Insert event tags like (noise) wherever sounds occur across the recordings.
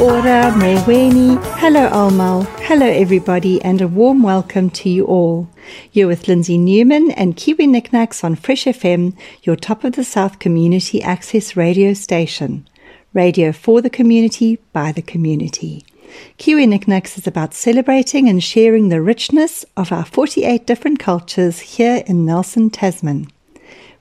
Ora, Meweni. Hello, Almal. Hello, everybody, and a warm welcome to you all. You're with Lindsay Newman and Kiwi NikNaks on Fresh FM, your top of the South community access radio station. Radio for the community, by the community. Kiwi NikNaks is about celebrating and sharing the richness of our 48 different cultures here in Nelson, Tasman.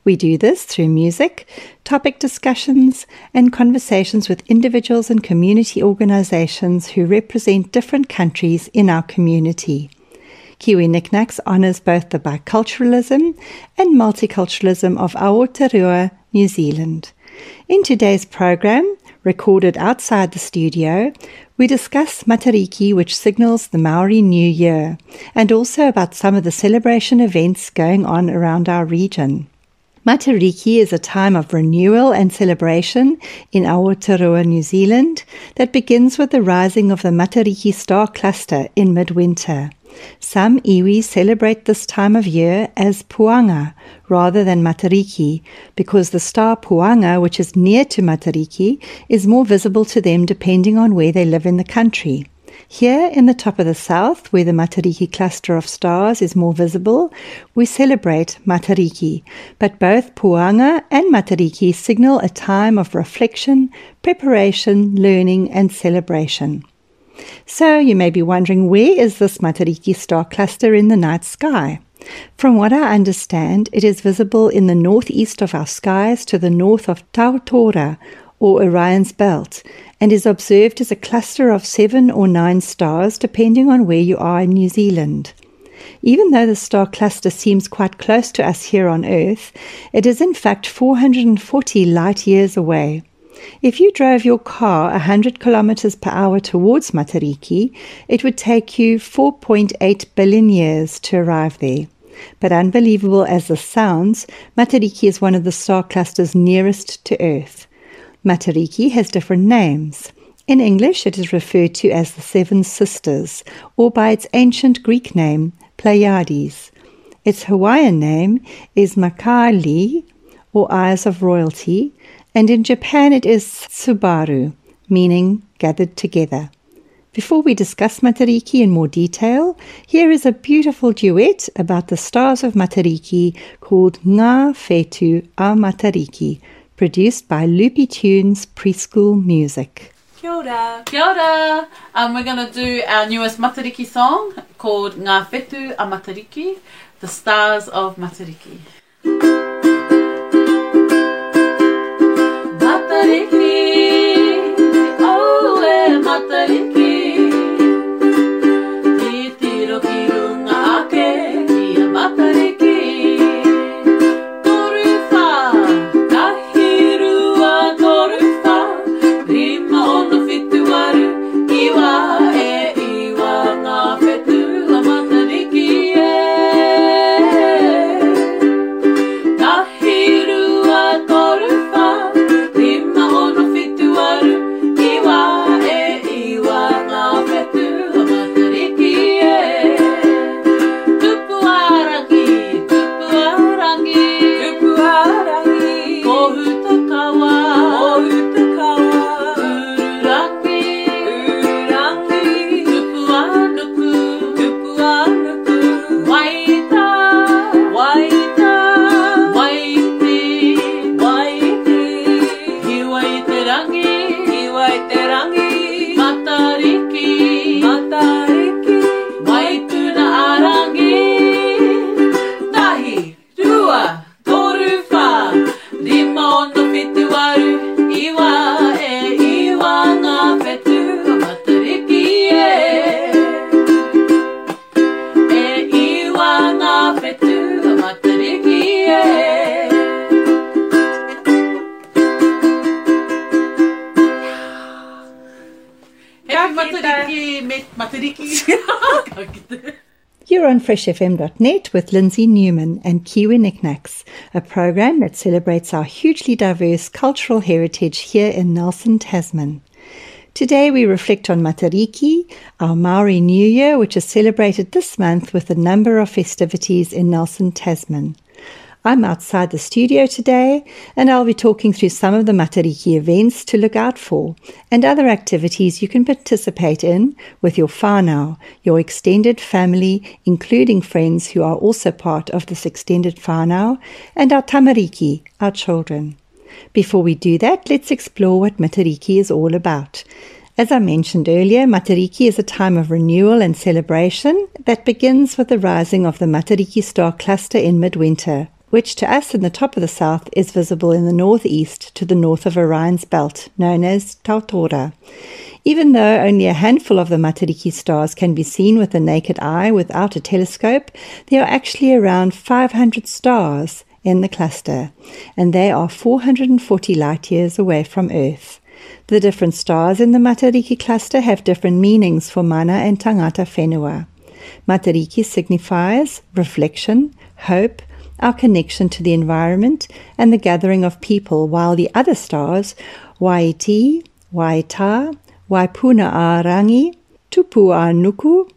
We do this through music, topic discussions, and conversations with individuals and community organizations who represent different countries in our community. Kiwi NikNaks honours both the biculturalism and multiculturalism of Aotearoa, New Zealand. In today's program, recorded outside the studio, we discuss Matariki, which signals the Maori New Year, and also about some of the celebration events going on around our region. Matariki is a time of renewal and celebration in Aotearoa, New Zealand, that begins with the rising of the Matariki star cluster in midwinter. Some iwi celebrate this time of year as Puanga rather than Matariki because the star Puanga, which is near to Matariki, is more visible to them depending on where they live in the country. Here in the top of the south, where the Matariki cluster of stars is more visible, we celebrate Matariki, but both Puanga and Matariki signal a time of reflection, preparation, learning, and celebration. So you may be wondering where is this Matariki star cluster in the night sky? From what I understand, it is visible in the northeast of our skies to the north of Tautoru, or Orion's belt, and is observed as a cluster of seven or nine stars depending on where you are in New Zealand. Even though the star cluster seems quite close to us here on Earth, it is in fact 440 light years away. If you drove your car 100 kilometers per hour towards Matariki, it would take you 4.8 billion years to arrive there. But unbelievable as this sounds, Matariki is one of the star clusters nearest to Earth. Matariki has different names. In English, it is referred to as the Seven Sisters, or by its ancient Greek name, Pleiades. Its Hawaiian name is Makali, or Eyes of Royalty, and in Japan it is Subaru, meaning gathered together. Before we discuss Matariki in more detail, here is a beautiful duet about the stars of Matariki called Ngā Whetū a Matariki, produced by Loopy Tunes Preschool Music. Kia ora. Kia ora. Um, we're going to do our newest Matariki song called Ngā Whetū a Matariki, The Stars of. Matariki, freshfm.net with Lindsay Newman and Kiwi NikNaks, a program that celebrates our hugely diverse cultural heritage here in Nelson, Tasman. Today we reflect on Matariki, our Maori New Year, which is celebrated this month with a number of festivities in Nelson, Tasman. I'm outside the studio today and I'll be talking through some of the Matariki events to look out for and other activities you can participate in with your whānau, your extended family, including friends who are also part of this extended whānau, and our tamariki, our children. Before we do that, let's explore what Matariki is all about. As I mentioned earlier, Matariki is a time of renewal and celebration that begins with the rising of the Matariki star cluster in midwinter, which to us in the top of the south is visible in the northeast to the north of Orion's belt, known as Tautoru. Even though only a handful of the Matariki stars can be seen with the naked eye without a telescope, there are actually around 500 stars in the cluster, and they are 440 light years away from Earth. The different stars in the Matariki cluster have different meanings for mana and tangata whenua. Matariki signifies reflection, hope, our connection to the environment, and the gathering of people, while the other stars, Waiti, Waita, Waipuna Rangi, Tupu a Nuku,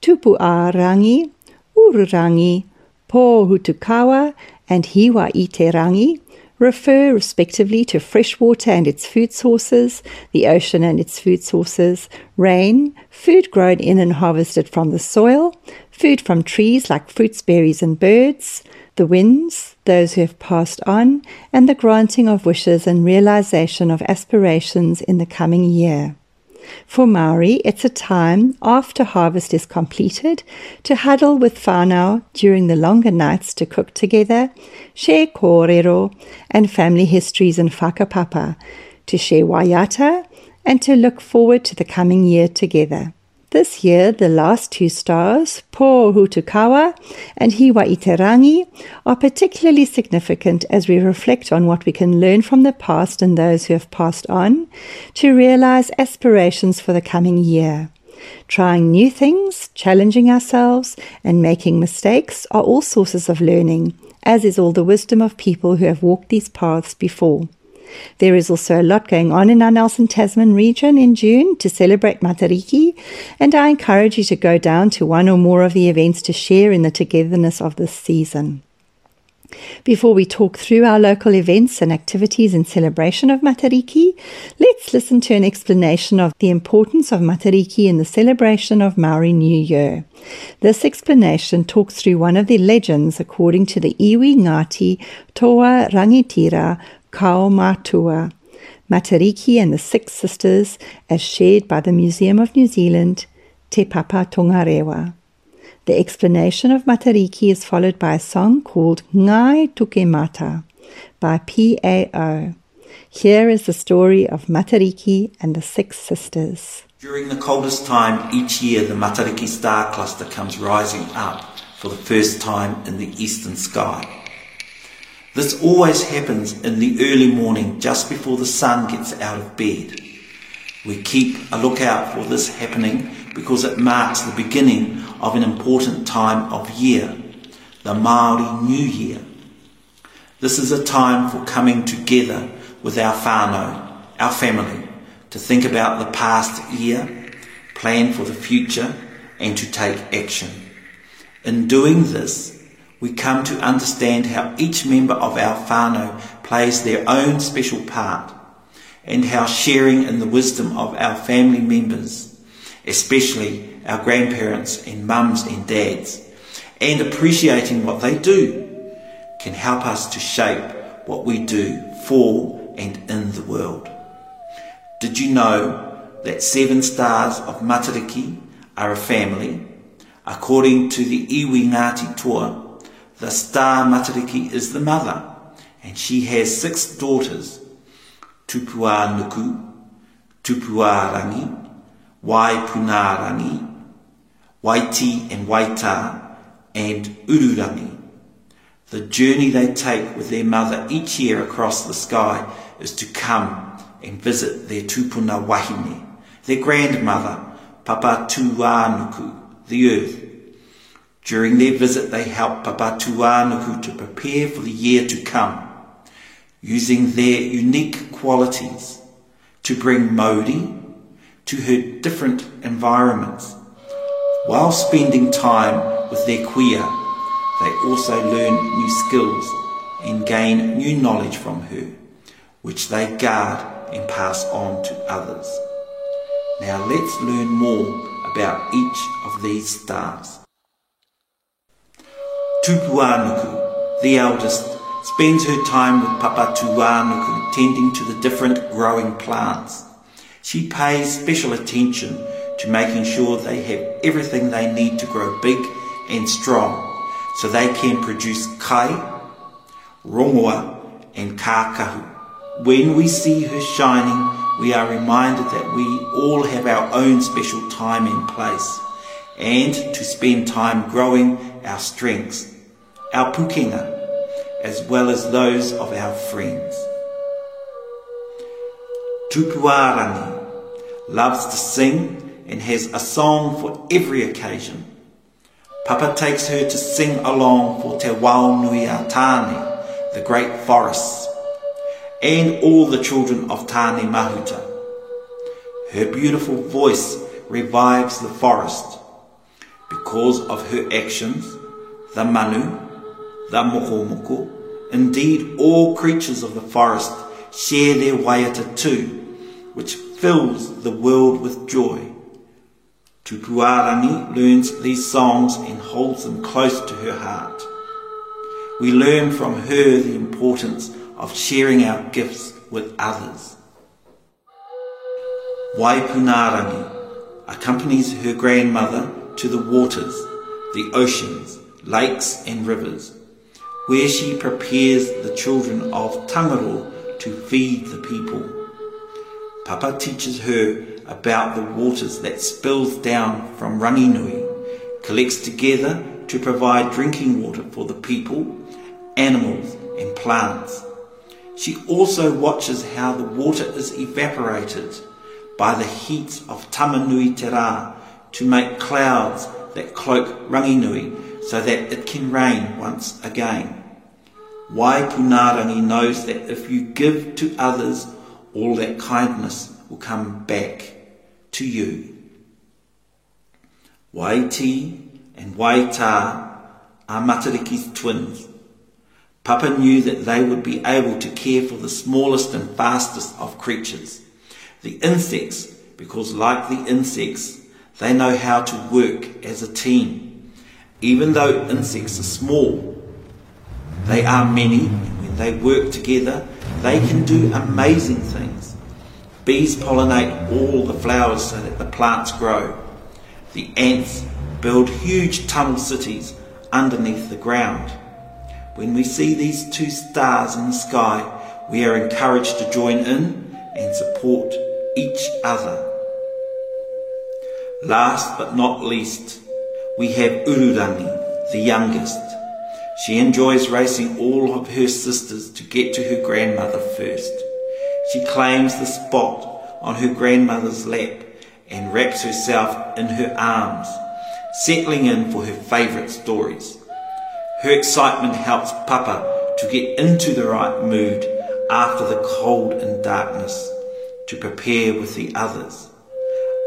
Tupu a Rangi, Ururangi, Pōhutukawa, and Hiwa-i-te-rangi refer respectively to fresh water and its food sources, the ocean and its food sources, rain, food grown in and harvested from the soil, food from trees like fruits, berries, and birds, the winds, those who have passed on, and the granting of wishes and realization of aspirations in the coming year. For Maori, it's a time after harvest is completed to huddle with whānau during the longer nights to cook together, share kōrero and family histories and whakapapa, to share waiata, and to look forward to the coming year together. This year, the last two stars, Pōhutukawa and Hiwa-i-te-rangi, are particularly significant as we reflect on what we can learn from the past and those who have passed on to realize aspirations for the coming year. Trying new things, challenging ourselves, and making mistakes are all sources of learning, as is all the wisdom of people who have walked these paths before. There is also a lot going on in our Nelson Tasman region in June to celebrate Matariki, and I encourage you to go down to one or more of the events to share in the togetherness of this season. Before we talk through our local events and activities in celebration of Matariki, let's listen to an explanation of the importance of Matariki in the celebration of Maori New Year. This explanation talks through one of the legends according to the Iwi Ngati Toa Rangatira Kao Matua, Matariki and the Six Sisters, as shared by the Museum of New Zealand, Te Papa Tongarewa. The explanation of Matariki is followed by a song called Ngai Tuke Mata by PAO. Here is the story of Matariki and the Six Sisters. During the coldest time each year, the Matariki star cluster comes rising up for the first time in the eastern sky. This always happens in the early morning just before the sun gets out of bed. We keep a lookout for this happening because it marks the beginning of an important time of year, the Māori New Year. This is a time for coming together with our whānau, our family, to think about the past year, plan for the future, and to take action. In doing this, we come to understand how each member of our whānau plays their own special part and how sharing in the wisdom of our family members, especially our grandparents and mums and dads, and appreciating what they do can help us to shape what we do for and in the world. Did you know that seven stars of Matariki are a family? According to the Iwi Ngāti Toa, the star Matariki is the mother, and she has six daughters, Tupua Nuku, Tupua Rangi, Waipuna Rangi, Waiti and Waita, and Ururangi. The journey they take with their mother each year across the sky is to come and visit their tupuna wahine, their grandmother, Papa Tuanuku, the earth. During their visit, they help Papatuanuku to prepare for the year to come, using their unique qualities to bring mauri to her different environments. While spending time with their kuia, they also learn new skills and gain new knowledge from her, which they guard and pass on to others. Now let's learn more about each of these stars. Tupuanuku, the eldest, spends her time with Papatuanuku tending to the different growing plants. She pays special attention to making sure they have everything they need to grow big and strong so they can produce kai, rongoa and kākahu. When we see her shining, we are reminded that we all have our own special time and place and to spend time growing our strengths, our pukenga, as well as those of our friends. Tupuarangi loves to sing and has a song for every occasion. Papa takes her to sing along for Te Wao Nui a Tāne, the great forests, and all the children of Tāne Mahuta. Her beautiful voice revives the forest. Because of her actions, the manu, the mokomoko, indeed all creatures of the forest share their waiata too, which fills the world with joy. Tupuarangi learns these songs and holds them close to her heart. We learn from her the importance of sharing our gifts with others. Waipunarangi accompanies her grandmother to the waters, the oceans, lakes and rivers, where she prepares the children of Tangaroa to feed the people. Papa teaches her about the waters that spills down from Ranginui, collects together to provide drinking water for the people, animals and plants. She also watches how the water is evaporated by the heat of Tamanui Te Rā to make clouds that cloak Ranginui so that it can rain once again. Waipunarangi knows that if you give to others, all that kindness will come back to you. Waiti and Waita are Matariki's twins. Papa knew that they would be able to care for the smallest and fastest of creatures, the insects, because like the insects, they know how to work as a team. Even though insects are small, they are many, and when they work together, they can do amazing things. Bees pollinate all the flowers so that the plants grow. The ants build huge tunnel cities underneath the ground. When we see these two stars in the sky, we are encouraged to join in and support each other. Last but not least, we have Ururangi, the youngest. She enjoys racing all of her sisters to get to her grandmother first. She claims the spot on her grandmother's lap and wraps herself in her arms, settling in for her favourite stories. Her excitement helps Papa to get into the right mood after the cold and darkness to prepare with the others.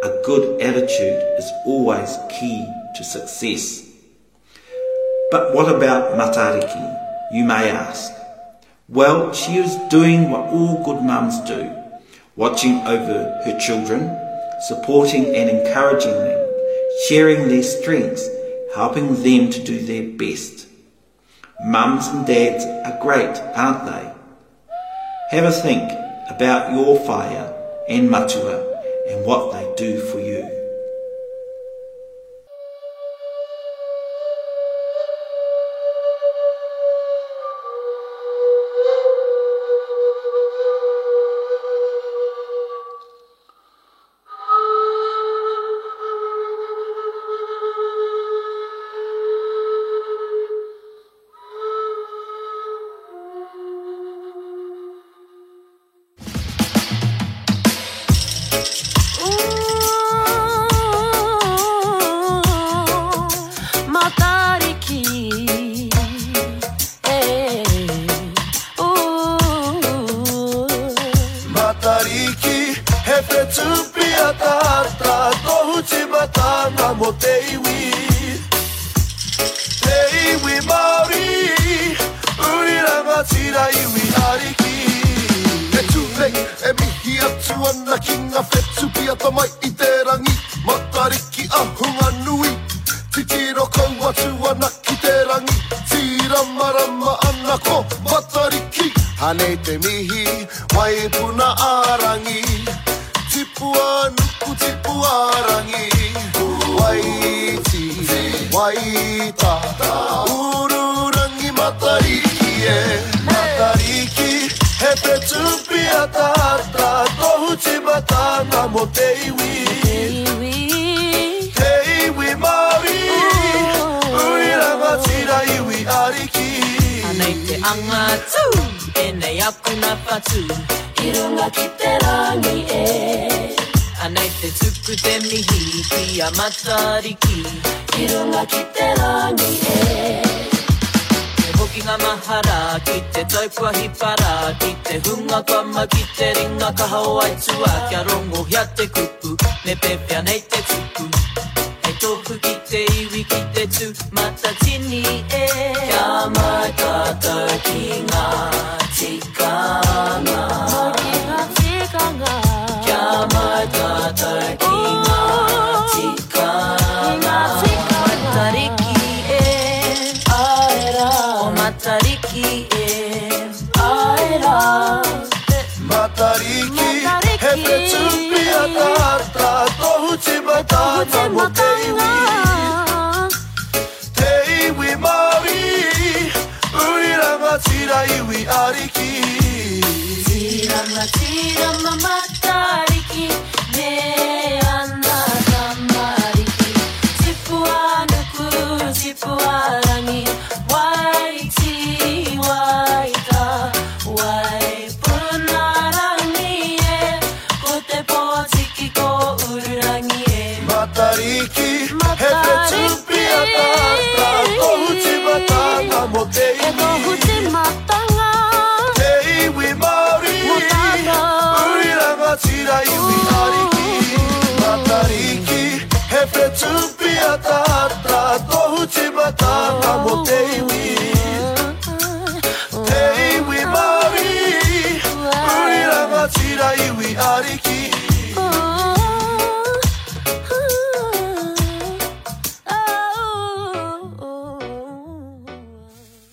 A good attitude is always key to success. But what about Matariki, you may ask? Well, she is doing what all good mums do, watching over her children, supporting and encouraging them, sharing their strengths, helping them to do their best. Mums and dads are great, aren't they? Have a think about your whaea and matua and what they do for you. Puna arangi Tipu anuku, tipu arangi. Wai ti, wai ta Ururangi matariki e. Matariki, he pe tupi a tata Tohu tibatana mo te iwi. Te iwi Māori Uriranga tira iwi ariki. Anei te angatu, e nei aku na I runga ki te rangi e. Anei te tuku te mihi ki a matariki I runga ki te rangi e. Te hoki ngā mahara ki te taupua hipara Ki te hunga kama ki te ringa ka hau aitua Kia rongo hia te kupu, me pepea nei te tuku. Hei tohu ki te iwi ki te tū matatini e. Kia mai tātou ki ngā matariki e Aera Matariki, he pe tupi a tata Tohu tima tata mo te iwi. Te iwi Māori Uriranga tira iwi ariki. Tirama, tirama, matariki,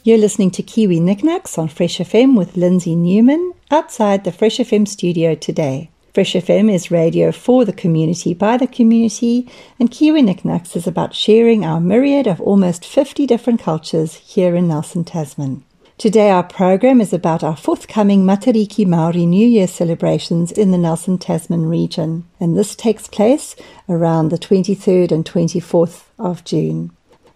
You're listening to Kiwi NikNaks on Fresh FM with Lindsay Newman outside the Fresh FM studio today. Fresh FM is radio for the community by the community, and Kiwi NikNaks is about sharing our myriad of almost 50 different cultures here in Nelson, Tasman. Today, our program is about our forthcoming Matariki Maori New Year celebrations in the Nelson Tasman region, and this takes place around the 23rd and 24th of June.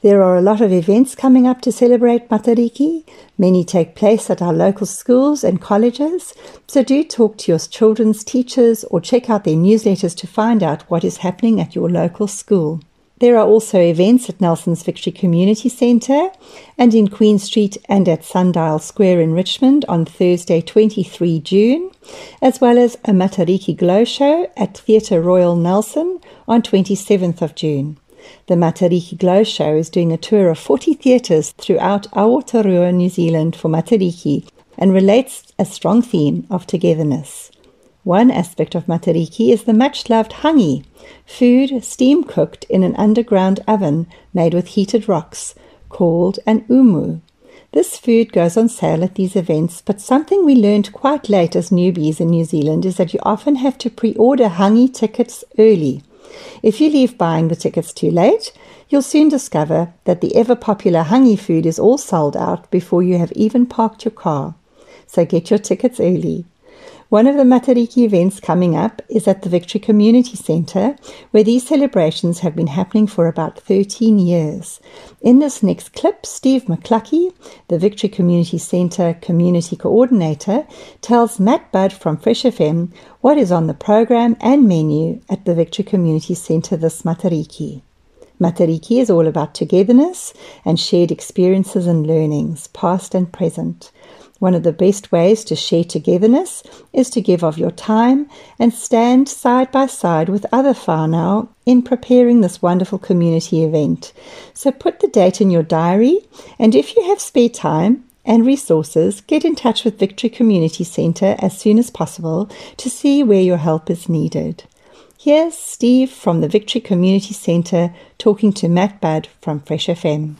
There are a lot of events coming up to celebrate Matariki. Many take place at our local schools and colleges, so do talk to your children's teachers or check out their newsletters to find out what is happening at your local school. There are also events at Nelson's Victory Community Centre and in Queen Street and at Sundial Square in Richmond on Thursday, 23 June, as well as a Matariki Glow Show at Theatre Royal Nelson on 27th of June. The Matariki Glow Show is doing a tour of 40 theatres throughout Aotearoa, New Zealand for Matariki and relates a strong theme of togetherness. One aspect of Matariki is the much loved hangi, food steam cooked in an underground oven made with heated rocks, called an umu. This food goes on sale at these events, but something we learned quite late as newbies in New Zealand is that you often have to pre order hangi tickets early. If you leave buying the tickets too late, you'll soon discover that the ever popular hangi food is all sold out before you have even parked your car. So get your tickets early. One of the Matariki events coming up is at the Victory Community Centre, where these celebrations have been happening for about 13 years. In this next clip, Steve McClucky, the Victory Community Centre Community Coordinator, tells Matt Budd from Fresh FM what is on the program and menu at the Victory Community Centre this Matariki. Matariki is all about togetherness and shared experiences and learnings, past and present. One of the best ways to share togetherness is to give of your time and stand side by side with other whānau in preparing this wonderful community event. So put the date in your diary, and if you have spare time, and resources, get in touch with Victory Community Centre as soon as possible to see where your help is needed. Here's Steve from the Victory Community Centre talking to Matt Budd from Fresh FM.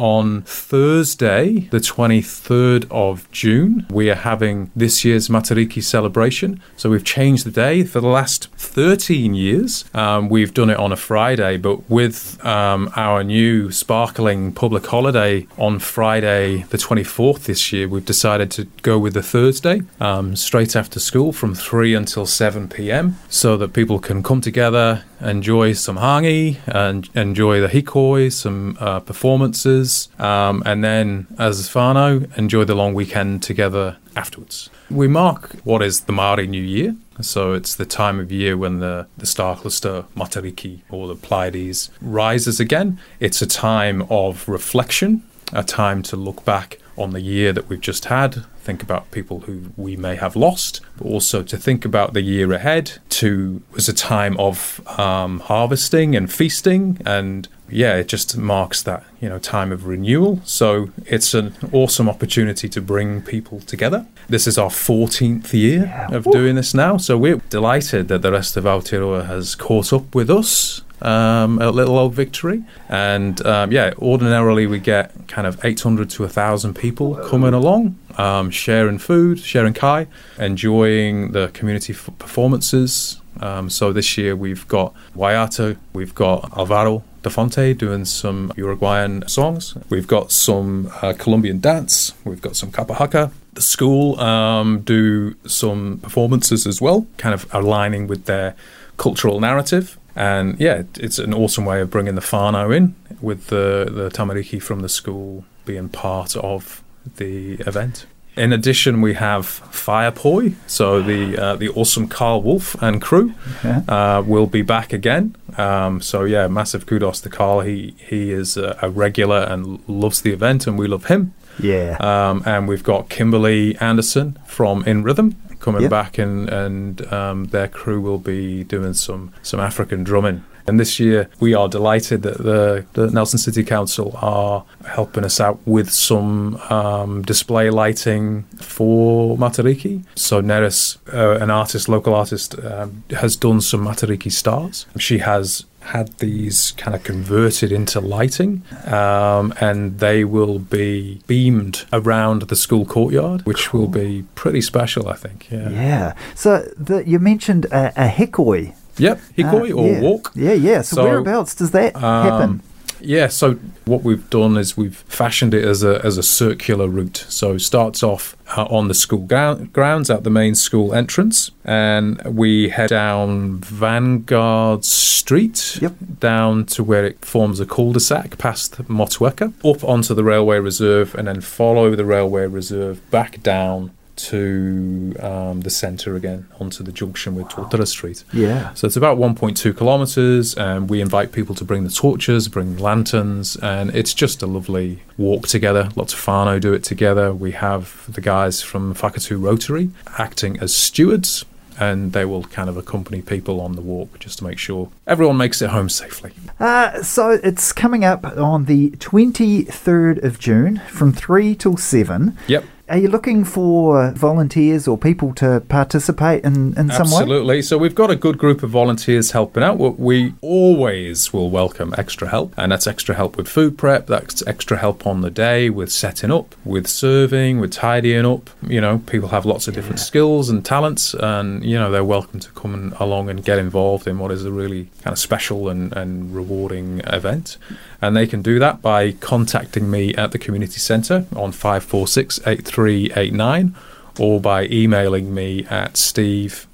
On Thursday, the 23rd of June, we are having this year's Matariki celebration. So we've changed the day for the last 13 years. Um, we've done it on a Friday, but with um, our new sparkling public holiday on Friday, the 24th this year, we've decided to go with the Thursday um, straight after school from 3 until 7 p.m. so that people can come together, enjoy some hangi, and enjoy the hikoi, some uh, performances, um, and then as whānau, enjoy the long weekend together afterwards. We mark what is the Māori New Year. So it's the time of year when the, the star cluster Matariki or the Pleiades rises again. It's a time of reflection, a time to look back on the year that we've just had, think about people who we may have lost, but also to think about the year ahead. To was a time of um, harvesting and feasting, and yeah, it just marks that you know time of renewal. So it's an awesome opportunity to bring people together. This is our 14th year Yeah. of doing this now, so we're delighted that the rest of Aotearoa has caught up with us. Um, a little old victory, and um, yeah, ordinarily we get kind of 800 to 1,000 people coming along, um, sharing food, sharing kai, enjoying the community f- performances. Um, so this year we've got Waiata, we've got Alvaro Da Fonte doing some Uruguayan songs, we've got some uh, Colombian dance, we've got some kapahaka. The school um, do some performances as well, kind of aligning with their cultural narrative. And yeah, it's an awesome way of bringing the whānau in with the, the tamariki from the school being part of the event. In addition, we have Firepoi, so the uh, the awesome Carl Wolf and crew Yeah. uh, will be back again. Um, so yeah, massive kudos to Carl. He he is a, a regular and loves the event, and we love him. Yeah. Um, and we've got Kimberly Anderson from In Rhythm coming Yep. back, and and um, their crew will be doing some some African drumming. And this year, we are delighted that the, the Nelson City Council are helping us out with some um, display lighting for Matariki. So Neris, uh, an artist, local artist, um, has done some Matariki stars. She has had these kind of converted into lighting, um, and they will be beamed around the school courtyard, which will be pretty special, I think. Yeah. yeah. So the, you mentioned a, a hikoi. Yep. Hikoi Ah, or yeah. walk. Yeah, yeah. So, So, whereabouts does that happen? Um, Yeah, so what we've done is we've fashioned it as a as a circular route. So it starts off uh, on the school grounds at the main school entrance, and we head down Vanguard Street, Yep. down to where it forms a cul-de-sac past Motueka, up onto the railway reserve, and then follow the railway reserve back down to um, the centre again onto the junction with Totara Street. Yeah. So it's about 1.2 kilometres, and we invite people to bring the torches, bring lanterns, and it's just a lovely walk together. Lots of whānau do it together. We have the guys from Whakatu Rotary acting as stewards, and they will kind of accompany people on the walk just to make sure everyone makes it home safely. Uh, so it's coming up on the 23rd of June from 3 till 7. Yep. Are you looking for volunteers or people to participate in, in some way? Absolutely. So we've got a good group of volunteers helping out. We- We always will welcome extra help, and that's extra help with food prep. That's extra help on the day with setting up, with serving, with tidying up. You know, people have lots of different skills and talents, and you know they're welcome to come along and get involved in what is a really kind of special and, and rewarding event. And they can do that by contacting me at the community centre on five four six eight three eight nine, or by emailing me at steve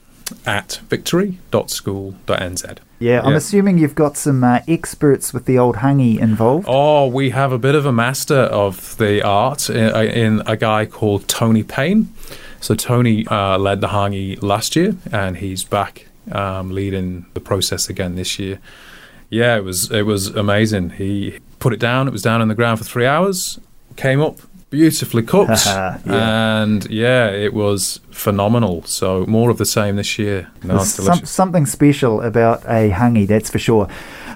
at victory.school.nz. Yeah, I'm Yeah. assuming you've got some uh, experts with the old hangi involved. Oh, we have a bit of a master of the art in, in a guy called Tony Payne. So Tony uh, led the Hangi last year, and he's back um, leading the process again this year. Yeah, it was it was amazing. He put it down. It was down on the ground for three hours. Came up beautifully cooked, (laughs) Yeah. and yeah, it was phenomenal. So more of the same this year. No, some, something special about a hangi, that's for sure.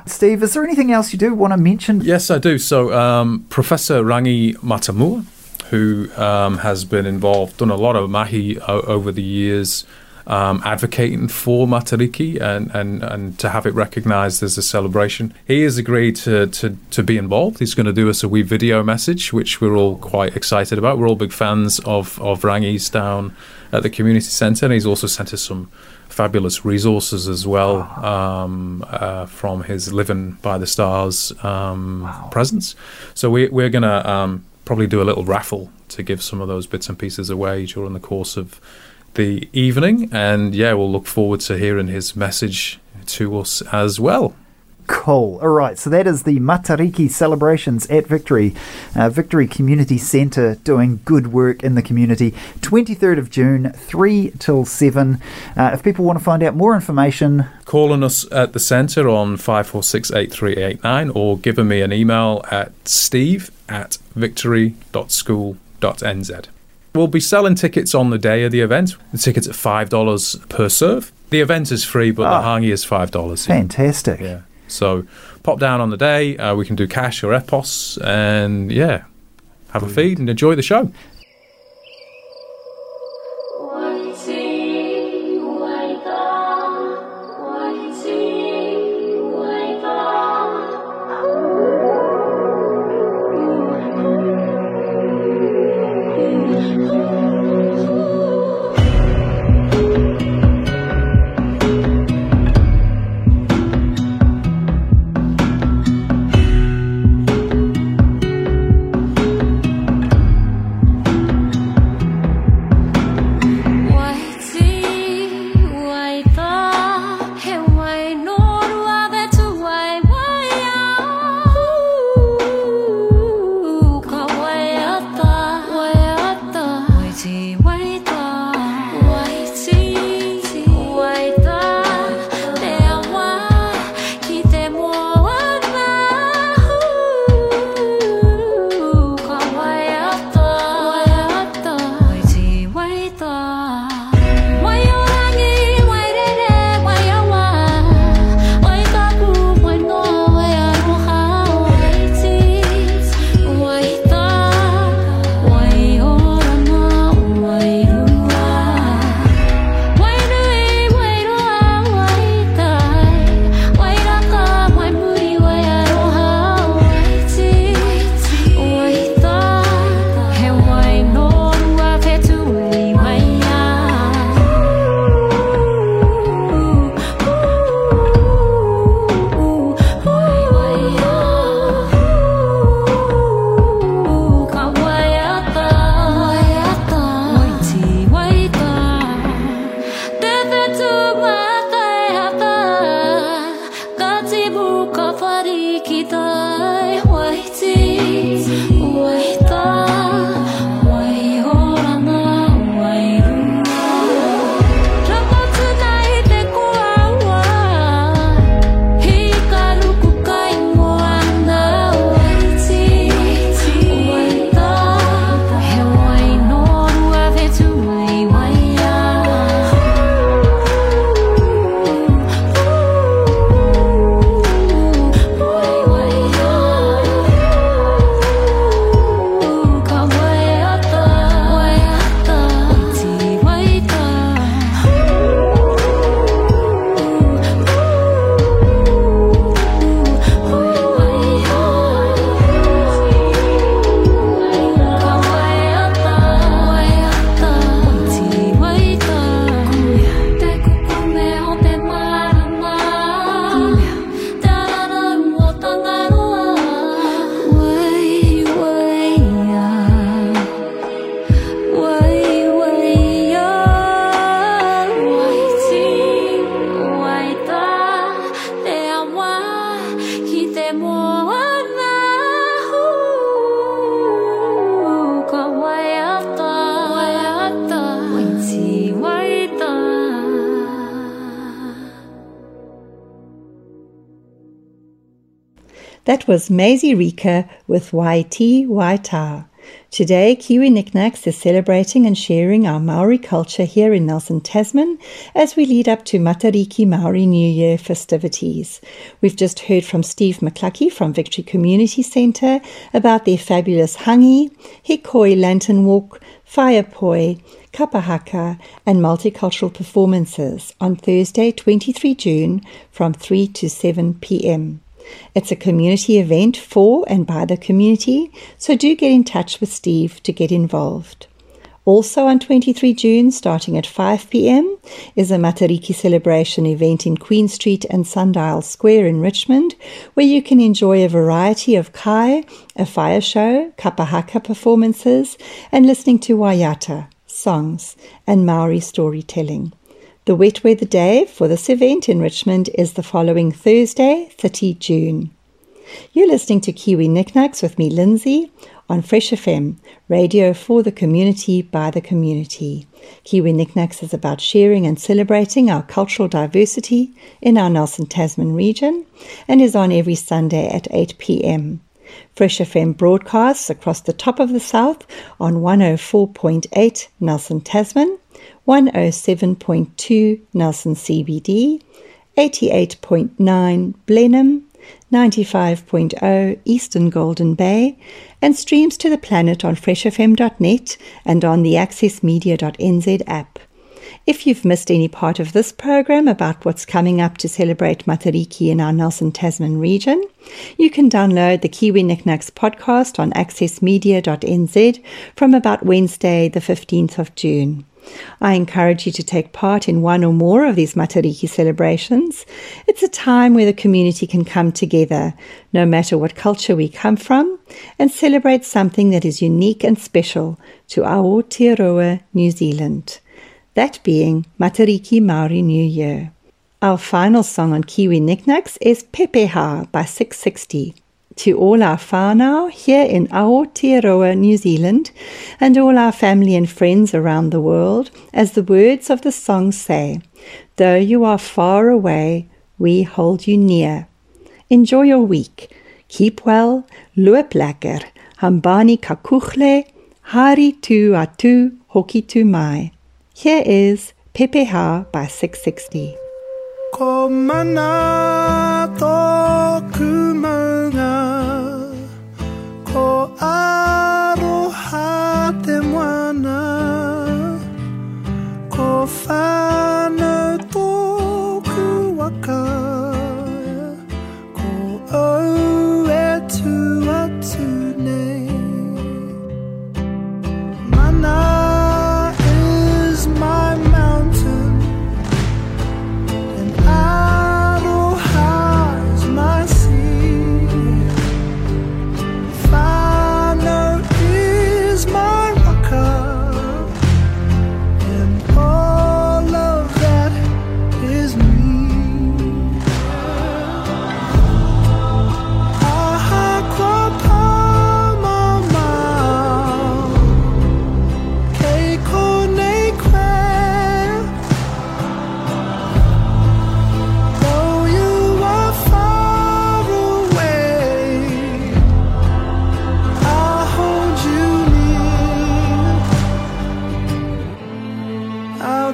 Steve, is there anything else you do want to mention? Yes, I do. So, um, Professor Rangi Matamua, who um, has been involved, done a lot of mahi o- over the years, um, advocating for Matariki and, and, and to have it recognised as a celebration. He has agreed to, to, to be involved. He's going to do us a wee video message, which we're all quite excited about. We're all big fans of, of Rangi's down at the community centre, and he's also sent us some fabulous resources as well um, uh, from his Living by the Stars um, presence. So we, we're going to um, probably do a little raffle to give some of those bits and pieces away during the course of the evening. And yeah, we'll look forward to hearing his message to us as well. Cool. All right. So that is the Matariki celebrations at Victory, uh, Victory Community Centre, doing good work in the community. 23rd of June, 3 till 7. Uh, if people want to find out more information, Calling us at the centre on 5468389 or giving me an email at steve at victory.school.nz. We'll be selling tickets on the day of the event. The tickets at $5 per serve. The event is free, but Ah. the hangi is $5. fantastic. Yeah. So pop down on the day. Uh, we can do cash or EFTPOS and yeah, have a feed and enjoy the show. Was Maisie Rika with YT Waita. Today, Kiwi NikNaks is celebrating and sharing our Maori culture here in Nelson, Tasman, as we lead up to Matariki Maori New Year festivities. We've just heard from Steve McClucky from Victory Community Centre about their fabulous hangi, hikoi lantern walk, fire poi, kapahaka, and multicultural performances on Thursday, 23 June from 3 to 7 p.m. It's a community event for and by the community, so do get in touch with Steve to get involved. Also on 23 June, starting at 5 pm, is a Matariki celebration event in Queen Street and Sundial Square in Richmond, where you can enjoy a variety of kai, a fire show, kapahaka performances, and listening to waiata, songs, and Maori storytelling. The wet weather day for this event in Richmond is the following Thursday, 30 June. You're listening to Kiwi NikNaks with me, Lindsay, on Fresh FM, radio for the community by the community. Kiwi NikNaks is about sharing and celebrating our cultural diversity in our Nelson Tasman region and is on every Sunday at 8 pm. Fresh FM broadcasts across the top of the south on 104.8 Nelson Tasman 107.2 Nelson CBD, 88.9 Blenheim, 95.0 Eastern Golden Bay, and streams to the planet on freshfm.net and on the accessmedia.nz app. If you've missed any part of this program about what's coming up to celebrate Matariki in our Nelson Tasman region, you can download the Kiwi NikNaks podcast on accessmedia.nz from about Wednesday, the 15th of June. I encourage you to take part in one or more of these Matariki celebrations. It's a time where the community can come together, no matter what culture we come from, and celebrate something that is unique and special to Aotearoa, New Zealand. That being Matariki Maori New Year. Our final song on Kiwi NikNaks is Pepeha by Six60 to all our whānau here in Aotearoa, New Zealand, and all our family and friends around the world, as the words of the song say, Though you are far away, we hold you near. Enjoy your week. Keep well, loop lekker, hambani kakuchle, hari tu atu, hoki tu mai. Here is Pepeha by Six60. Ko mana tōku maunga Ko Ko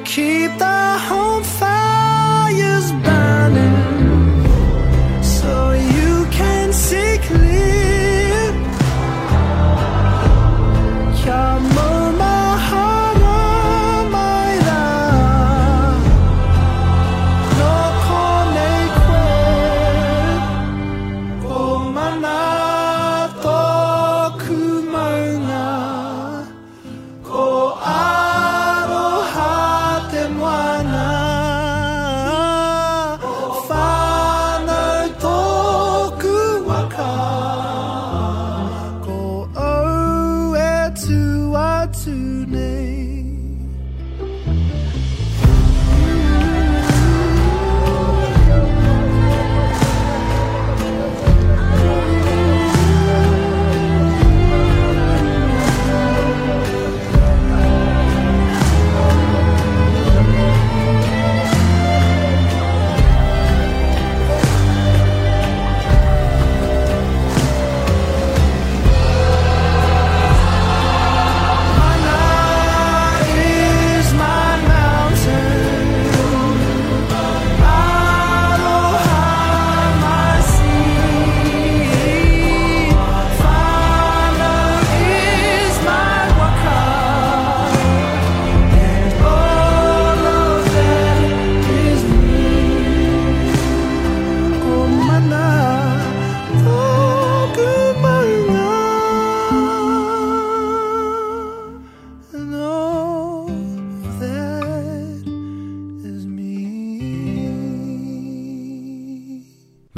keep the